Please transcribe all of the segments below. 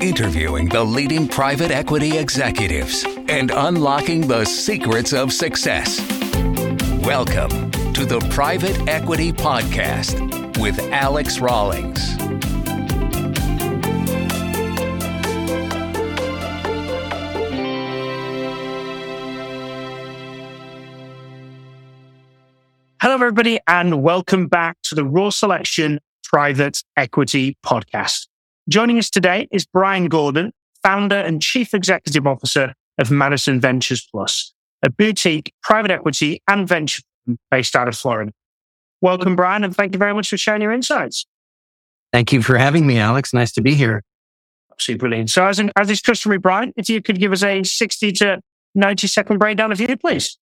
interviewing the leading private equity executives and unlocking the secrets of success. Welcome to the Private Equity Podcast with Alex Rawlings. Hello, everybody, and welcome back to the Raw Selection Private Equity Podcast. Joining us today is Bryan Gordon, founder and chief executive officer of Madison Ventures Plus, a boutique private equity and venture firm based out of Florida. Welcome, Bryan, and thank you very much for sharing your insights. Thank you for having me, Alex. Nice to be here. Absolutely brilliant. So, as, an, as is customary, Bryan, if you could give us a 60 to 90 second breakdown of you, please.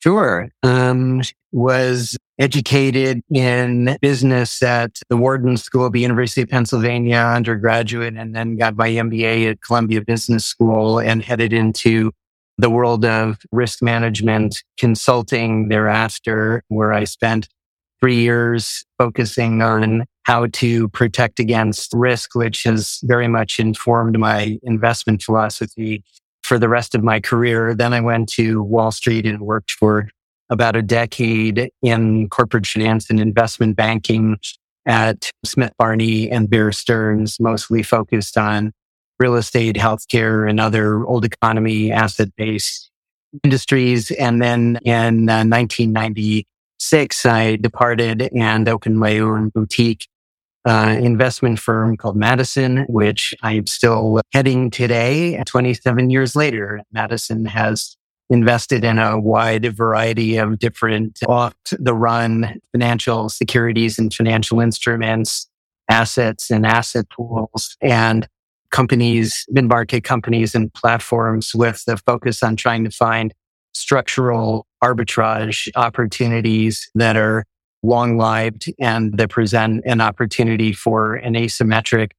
Sure. Um, was educated in business at the Wharton School of the University of Pennsylvania undergraduate, and then got my MBA at Columbia Business School and headed into the world of risk management consulting thereafter, where I spent three years focusing on how to protect against risk, which has very much informed my investment philosophy for the rest of my career. Then I went to Wall Street and worked for about a decade in corporate finance and investment banking at Smith Barney and Bear Stearns, mostly focused on real estate, healthcare, and other old economy asset based industries. And then in uh, 1996, I departed and opened my own boutique uh, investment firm called Madison, which I'm still heading today, 27 years later. Madison has invested in a wide variety of different off the run financial securities and financial instruments, assets and asset pools and companies, mid market companies and platforms with the focus on trying to find structural arbitrage opportunities that are long lived and that present an opportunity for an asymmetric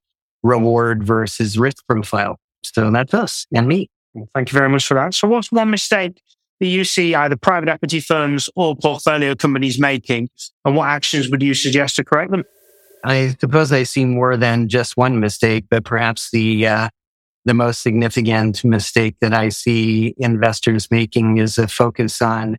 reward versus risk profile. So that's us and me. Thank you very much for that. So, what's one mistake that you see either private equity firms or portfolio companies making, and what actions would you suggest to correct them? I suppose I see more than just one mistake, but perhaps the uh, the most significant mistake that I see investors making is a focus on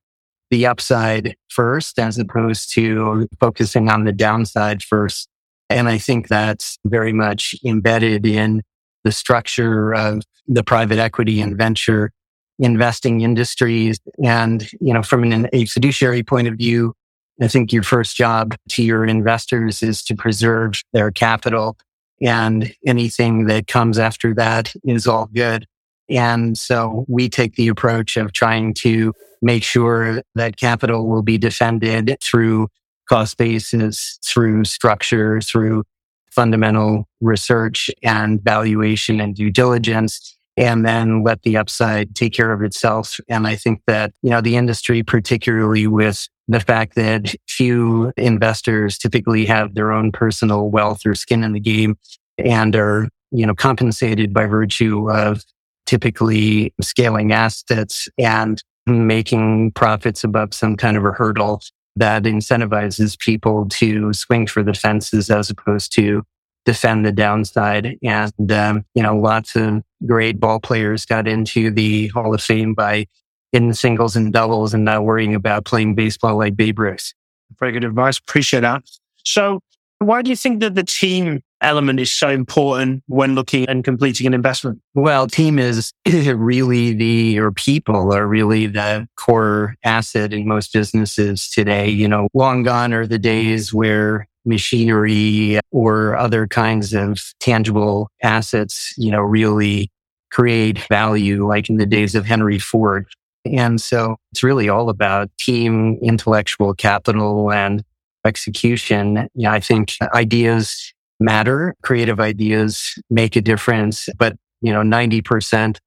the upside first, as opposed to focusing on the downside first. And I think that's very much embedded in the structure of the private equity and venture investing industries. And, you know, from an, a fiduciary point of view, I think your first job to your investors is to preserve their capital and anything that comes after that is all good. And so we take the approach of trying to make sure that capital will be defended through cost basis, through structure, through fundamental research and valuation and due diligence and then let the upside take care of itself. And I think that, you know, the industry, particularly with the fact that few investors typically have their own personal wealth or skin in the game and are, you know, compensated by virtue of typically scaling assets and making profits above some kind of a hurdle that incentivizes people to swing for the fences as opposed to defend the downside. And, um, you know, lots of great ball players got into the Hall of Fame by hitting singles and doubles and not worrying about playing baseball like Babe Ruth. Very good advice. Appreciate that. So, why do you think that the team element is so important when looking and completing an investment? Well, team is really the, or people are really the core asset in most businesses today. You know, long gone are the days where machinery or other kinds of tangible assets, you know, really create value like in the days of Henry Ford. And so it's really all about team intellectual capital and execution. Yeah, I think ideas matter. Creative ideas make a difference, but you know, 90%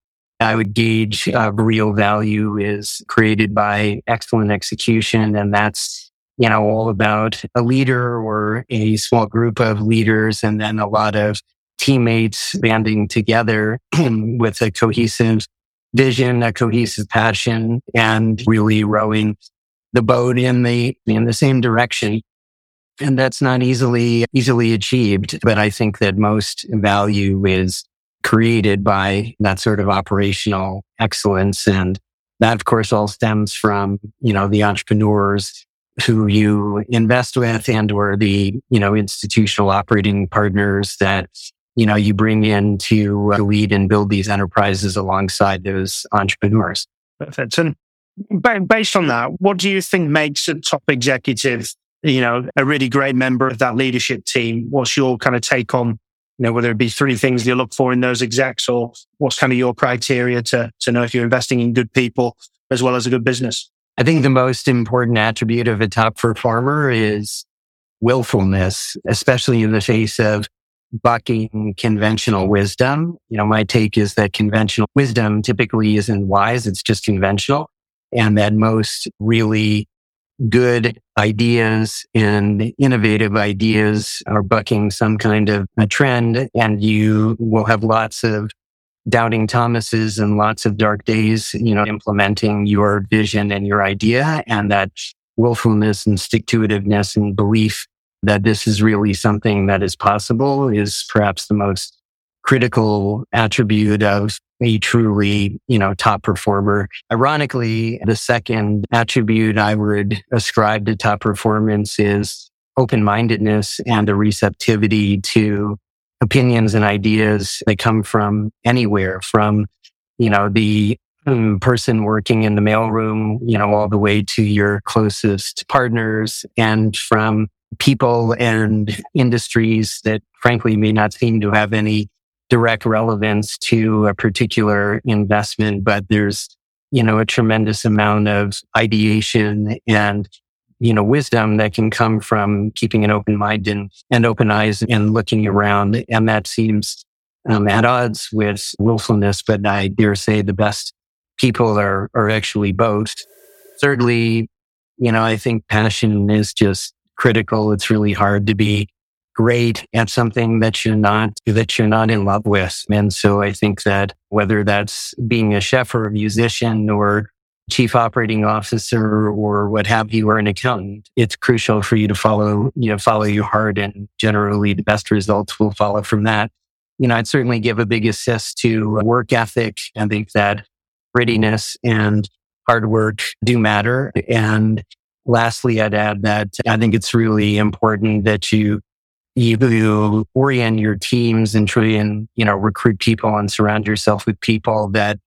I would gauge of real value is created by excellent execution. And that's you know, all about a leader or a small group of leaders and then a lot of teammates banding together with a cohesive vision, a cohesive passion and really rowing the boat in the, in the same direction. And that's not easily, easily achieved. But I think that most value is created by that sort of operational excellence. And that, of course, all stems from, you know, the entrepreneurs who you invest with and or the, you know, institutional operating partners that, you know, you bring in to lead and build these enterprises alongside those entrepreneurs. Perfect. And based on that, what do you think makes a top executive, you know, a really great member of that leadership team? What's your kind of take on, you know, whether it be three things you look for in those execs or what's kind of your criteria to, to know if you're investing in good people as well as a good business? I think the most important attribute of a top performer is willfulness, especially in the face of bucking conventional wisdom. You know, my take is that conventional wisdom typically isn't wise. It's just conventional and that most really good ideas and innovative ideas are bucking some kind of a trend. And you will have lots of doubting Thomases and lots of dark days, you know, implementing your vision and your idea and that willfulness and stick to itiveness and belief that this is really something that is possible is perhaps the most critical attribute of a truly, you know, top performer. Ironically, the second attribute I would ascribe to top performance is open mindedness and a receptivity to opinions and ideas that come from anywhere, from, you know, the um, person working in the mailroom, you know, all the way to your closest partners and from people and industries that frankly may not seem to have any direct relevance to a particular investment, but there's, you know, a tremendous amount of ideation and you know, wisdom that can come from keeping an open mind and, and open eyes and looking around. And that seems um, at odds with willfulness, but I dare say the best people are, are actually both. Thirdly, you know, I think passion is just critical. It's really hard to be great at something that you're not, that you're not in love with. And so I think that whether that's being a chef or a musician or chief operating officer or what have you, or an accountant, it's crucial for you to follow, you know, follow your heart and generally the best results will follow from that. You know, I'd certainly give a big assist to work ethic. I think that grittiness and hard work do matter. And lastly, I'd add that I think it's really important that you you orient your teams and try and, you know, recruit people and surround yourself with people that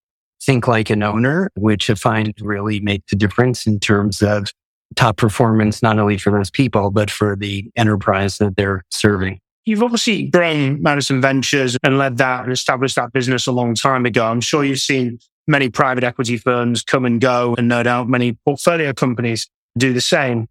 think like an owner, which I find really makes a difference in terms of top performance, not only for those people, but for the enterprise that they're serving. You've obviously grown Madison Ventures and led that and established that business a long time ago. I'm sure you've seen many private equity firms come and go, and no doubt many portfolio companies do the same.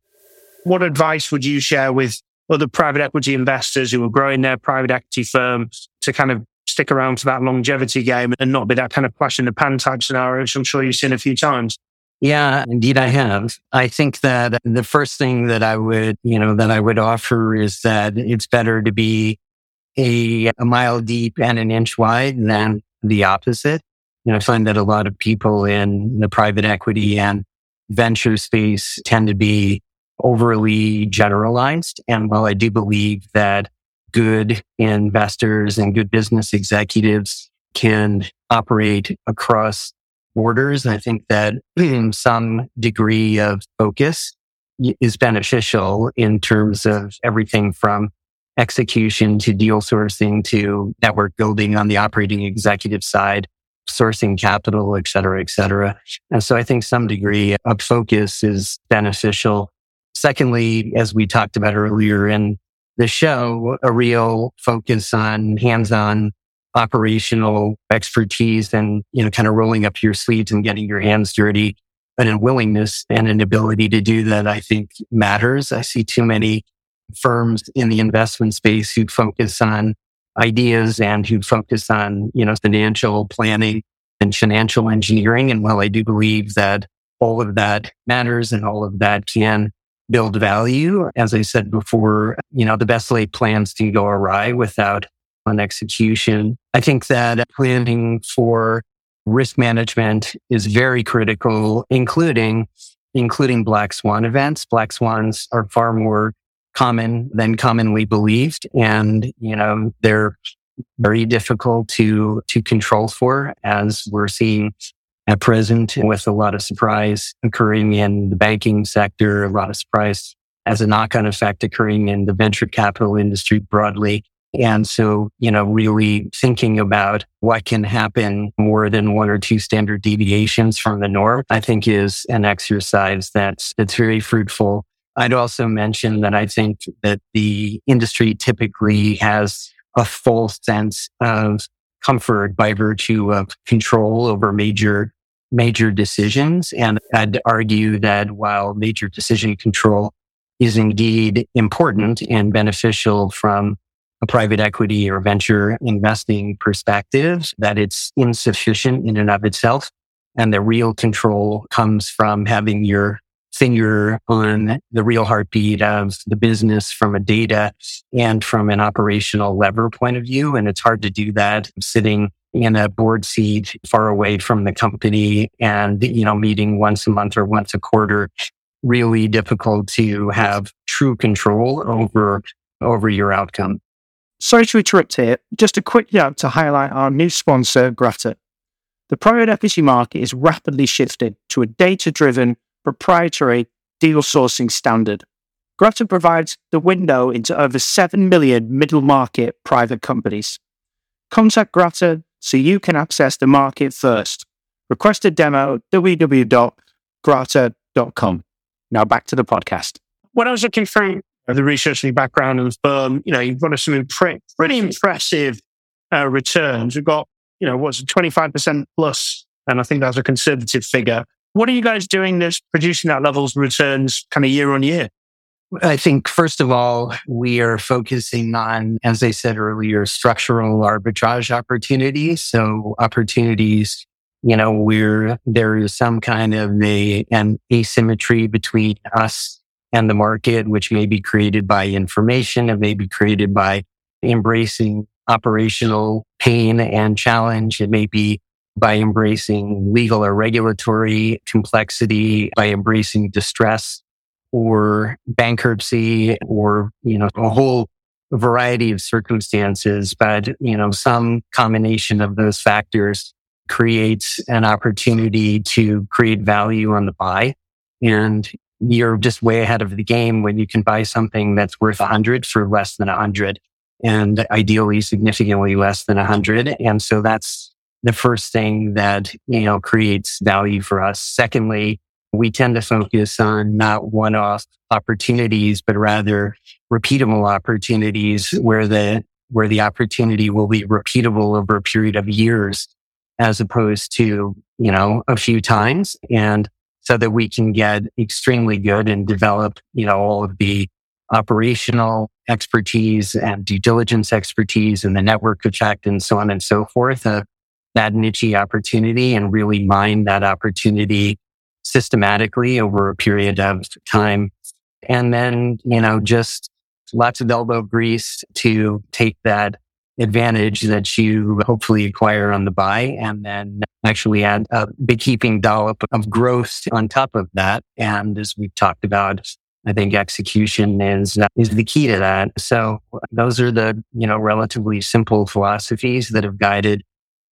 What advice would you share with other private equity investors who are growing their private equity firms to kind of stick around for that longevity game and not be that kind of flash in the pan type scenario, which I'm sure you've seen a few times. Yeah, indeed I have. I think that the first thing that I would, you know, that I would offer is that it's better to be a, a mile deep and an inch wide than the opposite. You know, I find that a lot of people in the private equity and venture space tend to be overly generalized. And while I do believe that good investors and good business executives can operate across borders. I think that some degree of focus is beneficial in terms of everything from execution to deal sourcing to network building on the operating executive side, sourcing capital, et cetera, et cetera. And so I think some degree of focus is beneficial. Secondly, as we talked about earlier in the show a real focus on hands-on operational expertise and, you know, kind of rolling up your sleeves and getting your hands dirty and a willingness and an ability to do that, I think matters. I see too many firms in the investment space who focus on ideas and who focus on, you know, financial planning and financial engineering. And while I do believe that all of that matters and all of that can build value. As I said before, you know, the best laid plans can go awry without an execution. I think that planning for risk management is very critical, including, including black swan events. Black swans are far more common than commonly believed. And, you know, they're very difficult to, to control for as we're seeing at present with a lot of surprise occurring in the banking sector, a lot of surprise as a knock on effect occurring in the venture capital industry broadly. And so, you know, really thinking about what can happen more than one or two standard deviations from the norm, I think is an exercise that's, that's very fruitful. I'd also mention that I think that the industry typically has a full sense of comfort by virtue of control over major, major decisions. And I'd argue that while major decision control is indeed important and beneficial from a private equity or venture investing perspective, that it's insufficient in and of itself. And the real control comes from having your finger on the real heartbeat of the business from a data and from an operational lever point of view. And it's hard to do that sitting in a board seat far away from the company and, you know, meeting once a month or once a quarter. Really difficult to have true control over, over your outcome. Sorry to interrupt here. Just a quick note to highlight our new sponsor, Grata. The private equity market is rapidly shifting to a data driven, proprietary deal sourcing standard. Grata provides the window into over 7 million middle market private companies. Contact Grata so you can access the market first. Request a demo www.grata.com. Now back to the podcast. When I was looking through the research and background of the firm, you know, you've got some impre- pretty impressive uh, returns. You've got, you know, what's 25% plus, and I think that's a conservative figure. What are you guys doing that's producing that levels of returns kind of year on year? I think, first of all, we are focusing on, as I said earlier, structural arbitrage opportunities. So opportunities, you know, where there is some kind of a, an asymmetry between us and the market, which may be created by information. It may be created by embracing operational pain and challenge. It may be by embracing legal or regulatory complexity, by embracing distress or bankruptcy or, you know, a whole variety of circumstances. But, you know, some combination of those factors creates an opportunity to create value on the buy. And you're just way ahead of the game when you can buy something that's worth a hundred for less than a hundred and ideally significantly less than a hundred. And so that's the first thing that, you know, creates value for us. Secondly, we tend to focus on not one-off opportunities, but rather repeatable opportunities where the, where the opportunity will be repeatable over a period of years as opposed to, you know, a few times. And so that we can get extremely good and develop, you know, all of the operational expertise and due diligence expertise and the network effect and so on and so forth of that niche opportunity and really mine that opportunity systematically over a period of time. And then, you know, just lots of elbow grease to take that advantage that you hopefully acquire on the buy and then actually add a beekeeping dollop of growth on top of that. And as we've talked about, I think execution is, uh, is the key to that. So those are the, you know, relatively simple philosophies that have guided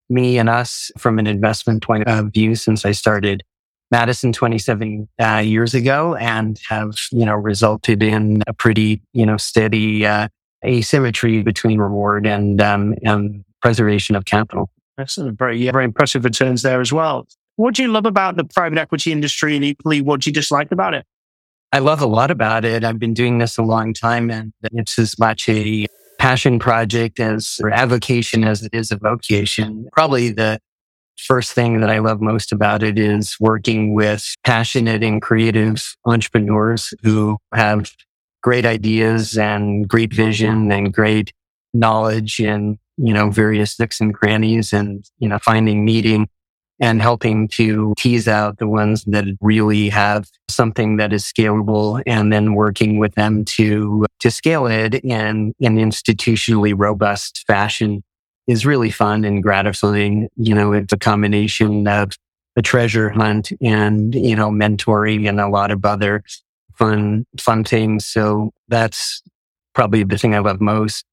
me and us from an investment point of view since I started Madison 27 uh, years ago and have, you know, resulted in a pretty, you know, steady, uh, asymmetry between reward and um, and preservation of capital. Excellent. Very, very impressive returns there as well. What do you love about the private equity industry and equally what do you dislike about it? I love a lot about it. I've been doing this a long time and it's as much a passion project as or avocation as it is a vocation. Probably the first thing that I love most about it is working with passionate and creative entrepreneurs who have great ideas and great vision and great knowledge in, you know, various nooks and crannies and, you know, finding meeting and helping to tease out the ones that really have something that is scalable and then working with them to, to scale it in an institutionally robust fashion is really fun and gratifying. You know, it's a combination of a treasure hunt and, you know, mentoring and a lot of other fun, fun things. So that's probably the thing I love most.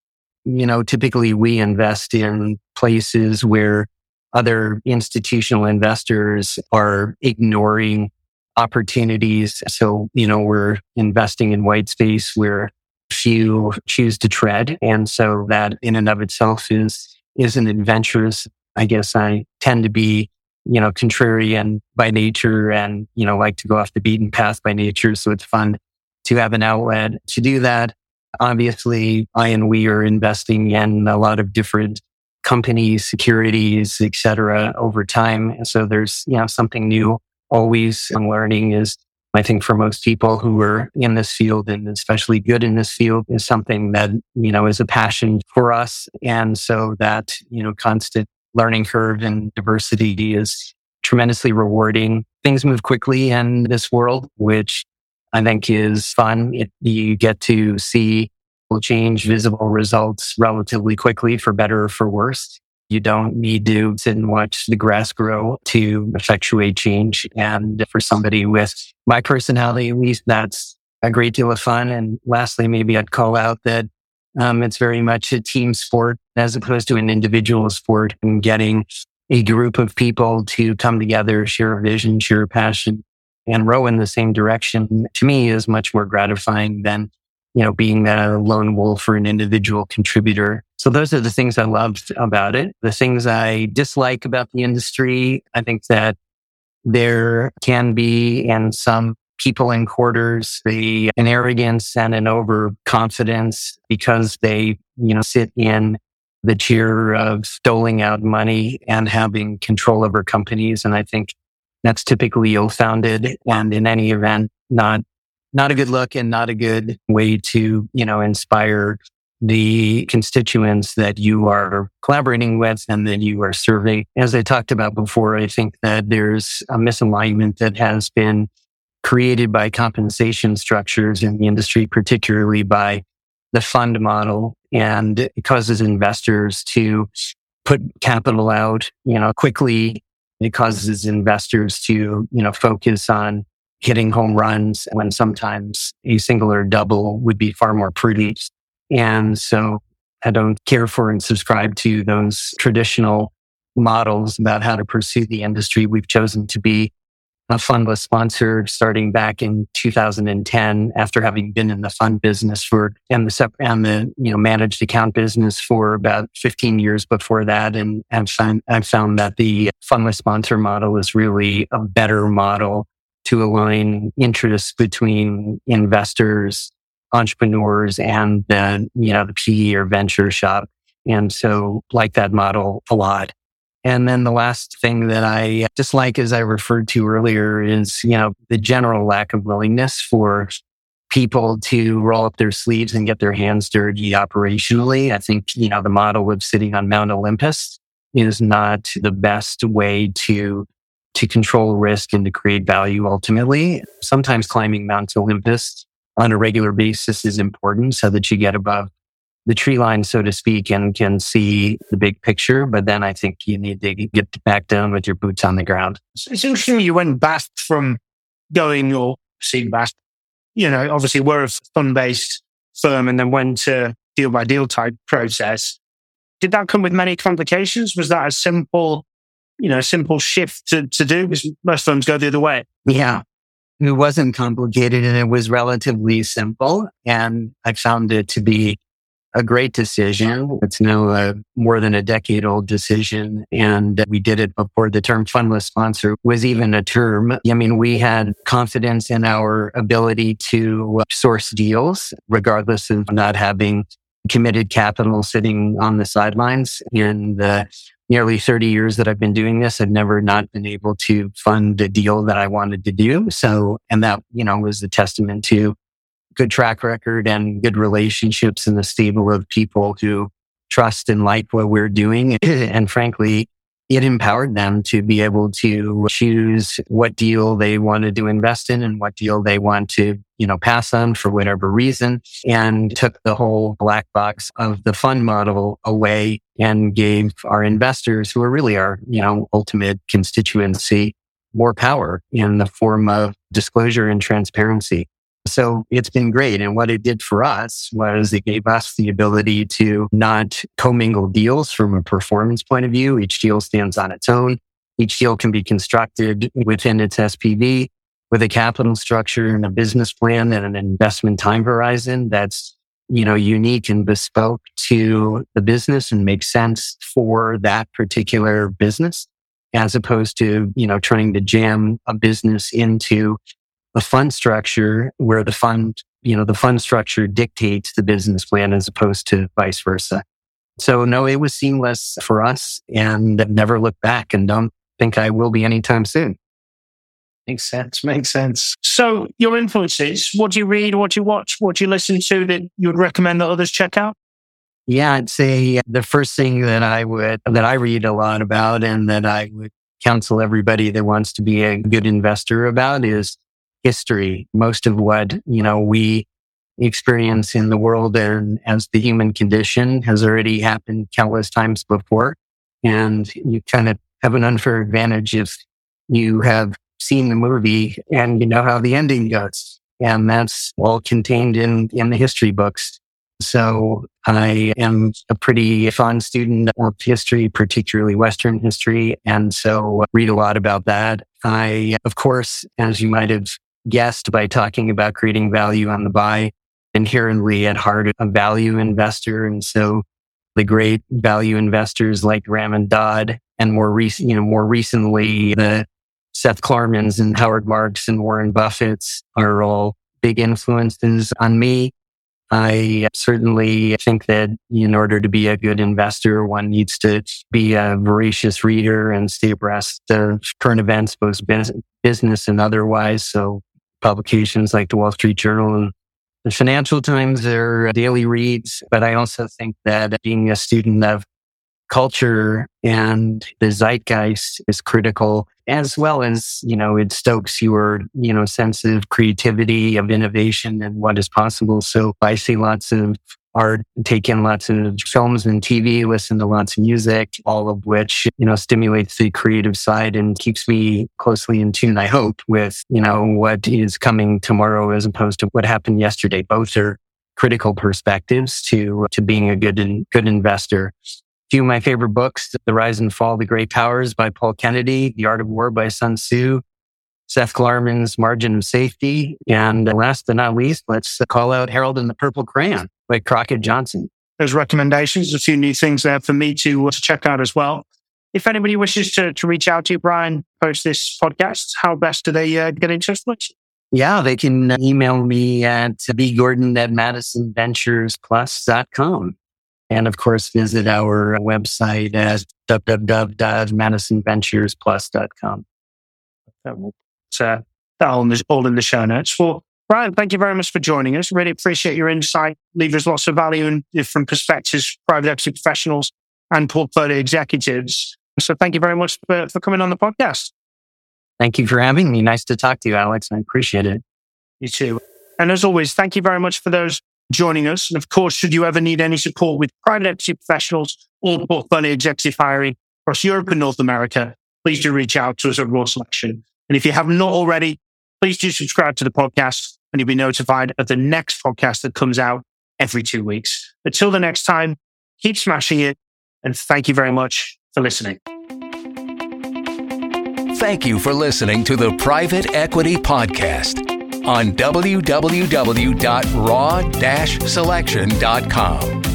you know, typically we invest in places where other institutional investors are ignoring opportunities. So, you know, we're investing in white space where few choose to tread. And so that in and of itself is, is an adventurous. I guess I tend to be, you know, contrarian by nature and, you know, like to go off the beaten path by nature. So it's fun to have an outlet to do that. Obviously, I and we are investing in a lot of different companies, securities, et cetera, over time. So there's, you know, something new always and learning is, I think for most people who are in this field and especially good in this field is something that, you know, is a passion for us. And so that, you know, constant learning curve and diversity is tremendously rewarding. Things move quickly in this world, which I think is fun. It, you get to see will change visible results relatively quickly for better or for worse. You don't need to sit and watch the grass grow to effectuate change. And for somebody with my personality, at least that's a great deal of fun. And lastly, maybe I'd call out that um, it's very much a team sport as opposed to an individual sport and getting a group of people to come together, share a vision, share a passion, and row in the same direction to me is much more gratifying than, you know, being a lone wolf or an individual contributor. So those are the things I loved about it. The things I dislike about the industry, I think that there can be in some people in quarters, the, an arrogance and an overconfidence because they, you know, sit in the chair of doling out money and having control over companies. And I think that's typically ill-founded and in any event, not, not a good look and not a good way to, you know, inspire the constituents that you are collaborating with and that you are serving. As I talked about before, I think that there's a misalignment that has been created by compensation structures in the industry, particularly by the fund model. And it causes investors to put capital out, you know, quickly it causes investors to, you know, focus on hitting home runs when sometimes a single or double would be far more prudent. And so I don't care for and subscribe to those traditional models about how to pursue the industry. We've chosen to be a fundless sponsor starting back in 2010 after having been in the fund business for and the and the you know managed account business for about 15 years before that and I've found I've found that the fundless sponsor model is really a better model to align interests between investors entrepreneurs and the you know the PE or venture shop and so like that model a lot and then the last thing that I dislike, as I referred to earlier, is, you know, the general lack of willingness for people to roll up their sleeves and get their hands dirty operationally. I think, you know, the model of sitting on Mount Olympus is not the best way to to control risk and to create value ultimately. Sometimes climbing Mount Olympus on a regular basis is important so that you get above the tree line, so to speak, and can see the big picture. But then I think you need to get back down with your boots on the ground. It's interesting you went back from going your seed back. You know, obviously we're a fund based firm and then went to deal by deal type process. Did that come with many complications? Was that a simple, you know, simple shift to, to do? Because most firms go the other way. Yeah. It wasn't complicated and it was relatively simple. And I found it to be a great decision. It's now a more than a decade old decision. And we did it before the term fundless sponsor was even a term. I mean, we had confidence in our ability to source deals, regardless of not having committed capital sitting on the sidelines. In the uh, nearly 30 years that I've been doing this, I've never not been able to fund a deal that I wanted to do. So, and that, you know, was a testament to good track record and good relationships in the stable of people who trust and like what we're doing. and frankly, it empowered them to be able to choose what deal they wanted to invest in and what deal they want to, you know, pass on for whatever reason and took the whole black box of the fund model away and gave our investors who are really our, you know, ultimate constituency more power in the form of disclosure and transparency. So it's been great. And what it did for us was it gave us the ability to not commingle deals from a performance point of view. Each deal stands on its own. Each deal can be constructed within its SPV with a capital structure and a business plan and an investment time horizon that's, you know, unique and bespoke to the business and makes sense for that particular business as opposed to, you know, trying to jam a business into a fund structure where the fund, you know, the fund structure dictates the business plan as opposed to vice versa. So no, it was seamless for us and I've never looked back and don't think I will be anytime soon. Makes sense. Makes sense. So your influences, what do you read? What do you watch? What do you listen to that you would recommend that others check out? Yeah, I'd say the first thing that I would, that I read a lot about and that I would counsel everybody that wants to be a good investor about is history. Most of what, you know, we experience in the world and as the human condition has already happened countless times before. And you kind of have an unfair advantage if you have seen the movie and you know how the ending goes. And that's all contained in, in the history books. So I am a pretty fond student of history, particularly Western history. And so read a lot about that. I, of course, as you might have guessed by talking about creating value on the buy, inherently at heart, a value investor. And so the great value investors like Graham and Dodd and more recent, you know, more recently, the Seth Klarmans and Howard Marks and Warren Buffett's are all big influences on me. I certainly think that in order to be a good investor, one needs to be a voracious reader and stay abreast of current events, both business and otherwise. So publications like the Wall Street Journal and the Financial Times are daily reads. But I also think that being a student of culture and the zeitgeist is critical as well as, you know, it stokes your, you know, sense of creativity, of innovation and what is possible. So I see lots of art, take in lots of films and TV, listen to lots of music, all of which, you know, stimulates the creative side and keeps me closely in tune, I hope, with, you know, what is coming tomorrow as opposed to what happened yesterday. Both are critical perspectives to, to being a good and good investor few of my favorite books The Rise and Fall of the Great Powers by Paul Kennedy, The Art of War by Sun Tzu, Seth Klarman's Margin of Safety, and last but not least, let's call out Harold and the Purple Crayon by Crockett Johnson. Those recommendations, a few new things there for me to, to check out as well. If anybody wishes to, to reach out to you, Bryan, post this podcast, how best do they uh, get in touch with you? Yeah, they can email me at bgordon at madisonventuresplus.com. And of course, visit our website at www.madisonventuresplus.com. It's uh, all in, the, all in the show notes. Well, Bryan, thank you very much for joining us. Really appreciate your insight. Leave us lots of value in different perspectives, private equity professionals and portfolio executives. So thank you very much for, for coming on the podcast. Thank you for having me. Nice to talk to you, Alex. I appreciate it. You too. And as always, thank you very much for those joining us. And of course, should you ever need any support with private equity professionals or portfolio executive hiring across Europe and North America, please do reach out to us at Raw Selection. And if you have not already, please do subscribe to the podcast and you'll be notified of the next podcast that comes out every two weeks. Until the next time, keep smashing it. And thank you very much for listening. Thank you for listening to the Private Equity Podcast on www.raw-selection.com.